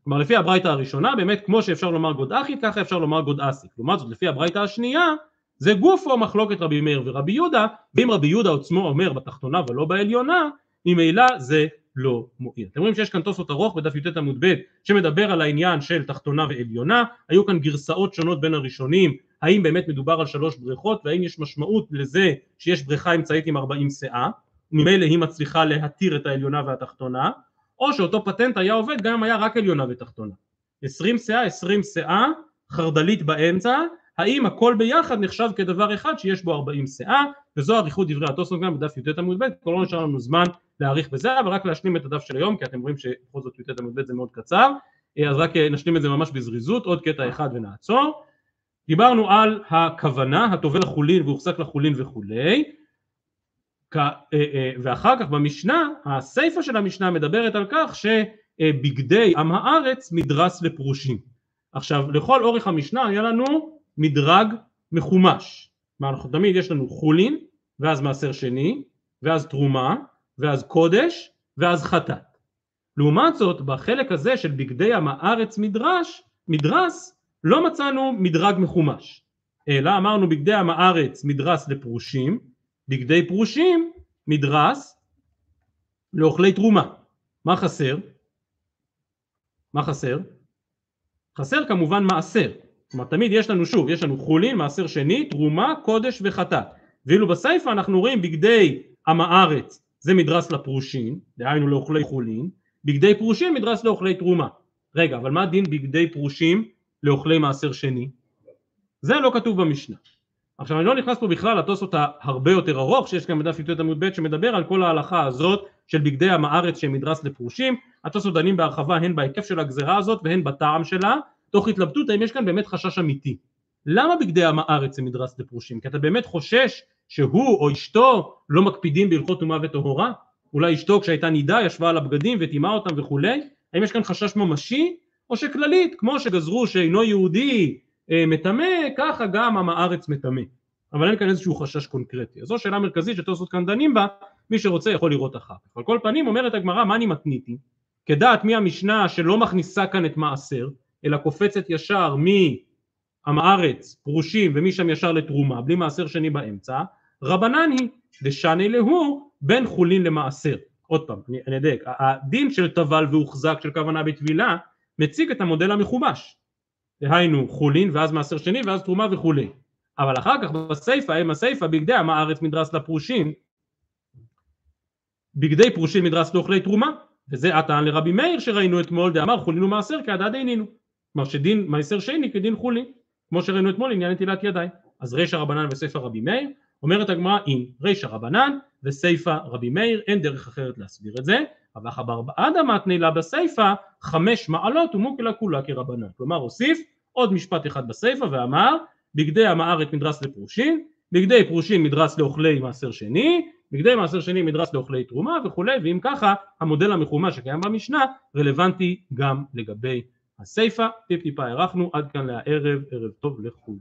כלומר לפי הברייתא הראשונה באמת כמו שאפשר לומר גוד אחית ככה אפשר לומר גוד אסיק לעומת זאת לפי הברייתא השנייה זה גופו מחלוקת רבי מאיר ורבי יהודה ואם רבי יהודה עצמו אומר בתחתונה ולא בעליונה ממילא זה לא מועיל. אתם רואים שיש כאן תוספות ארוך בדף י"ט עמוד ב' שמדבר על העניין של תחתונה ועליונה, היו כאן גרסאות שונות בין הראשונים, האם באמת מדובר על שלוש בריכות והאם יש משמעות לזה שיש בריכה אמצעית עם 40 סאה, וממילא היא מצליחה להתיר את העליונה והתחתונה, או שאותו פטנט היה עובד גם אם היה רק עליונה ותחתונה. עשרים שאה, עשרים שאה, חרדלית באמצע, האם הכל ביחד נחשב כדבר אחד שיש בו ארבעים שאה, וזו אריכות דברי התוספות גם בדף י"ט עמוד ב', כבר לא נשאר לנו זמן להאריך בזה, אבל רק להשלים את הדף של היום, כי אתם רואים שבכל זאת י"ט עמוד ב' זה מאוד קצר, אז רק נשלים את זה ממש בזריזות, עוד קטע אחד ונעצור. דיברנו על הכוונה, הטובל לחולין והוחזק לחולין וכולי, אה, אה, ואחר כך במשנה, הסיפא של המשנה מדברת על כך שבגדי עם הארץ מדרס לפרושים. עכשיו לכל אורך המשנה היה לנו מדרג מחומש, אנחנו תמיד יש לנו חולין ואז מעשר שני ואז תרומה ואז קודש ואז חטאת. לעומת זאת בחלק הזה של בגדי עם הארץ מדרש, מדרס לא מצאנו מדרג מחומש אלא אמרנו בגדי עם הארץ מדרס לפרושים בגדי פרושים מדרס לאוכלי תרומה. מה חסר? מה חסר? חסר כמובן מעשר. כלומר תמיד יש לנו שוב, יש לנו חולין, מעשר שני, תרומה, קודש וחטאת. ואילו בסיפא אנחנו רואים בגדי עם הארץ זה מדרס לפרושים, דהיינו לאוכלי חולין, בגדי פרושים מדרס לאוכלי תרומה. רגע, אבל מה דין בגדי פרושים לאוכלי מעשר שני? זה לא כתוב במשנה. עכשיו אני לא נכנס פה בכלל לתוספות ההרבה יותר ארוך שיש כאן בדף י"ט עמוד ב' שמדבר על כל ההלכה הזאת של בגדי עם הארץ שהם מדרס לפרושים, התוספות דנים בהרחבה הן בהיקף של הגזרה הזאת והן בטעם שלה, תוך התלבטות האם יש כאן באמת חשש אמיתי. למה בגדי עם הארץ הם מדרס לפרושים? כי אתה באמת חושש שהוא או אשתו לא מקפידים בהלכות טומאה וטהורה? אולי אשתו כשהייתה נידה ישבה על הבגדים וטימאה אותם וכולי? האם יש כאן חשש ממשי? או שכללית, כמו שגזרו שאינו יהודי אה, מטמא, ככה גם עם הארץ מטמא. אבל אין כאן איזשהו חשש קונקרטי. אז זו שאלה מרכזית שתוספות כאן דנים בה, מי שרוצה יכול לראות אחר כך. על כל פנים אומרת הגמרא, מה אני מתניתי? כדעת מי המשנה שלא מכניסה כאן את מעשר, אלא קופצת ישר מעם הארץ, פרושים, ומשם ישר לתרומה, בלי מעשר שני באמצע, רבנן היא, דשני להו, בין חולין למעשר. עוד פעם, אני אדייק, הדין של טבל והוחזק של כוונה בטבילה, מציג את המודל המחומש. דהיינו חולין ואז מעשר שני ואז תרומה וכולי אבל אחר כך בסיפא הם הסיפא בגדי עם הארץ מדרס לפרושים בגדי פרושים מדרס לאוכלי תרומה וזה הטען לרבי מאיר שראינו אתמול דאמר חולין ומעשר כעדה דינינו כלומר שדין מעשר שני כדין חולין כמו שראינו אתמול עניין נטילת ידיים. אז רישא רבנן וסיפא רבי מאיר. אומרת הגמרא אם רישא רבנן וסיפא רבי מאיר אין דרך אחרת להסביר את זה. אבל חבר בעדה מתני לה בסיפא חמש מעלות ומוקלה כולה כרבנן. כלומר הוסיף עוד משפט אחד בסיפא ואמר בגדי הארץ מדרס לפרושים בגדי פרושים מדרס לאוכלי מעשר שני בגדי מעשר שני מדרס לאוכלי תרומה וכולי ואם ככה המודל המחומש שקיים במשנה רלוונטי גם לגבי הסיפה, טיפ טיפה הארכנו, עד כאן לערב, ערב טוב לכולם.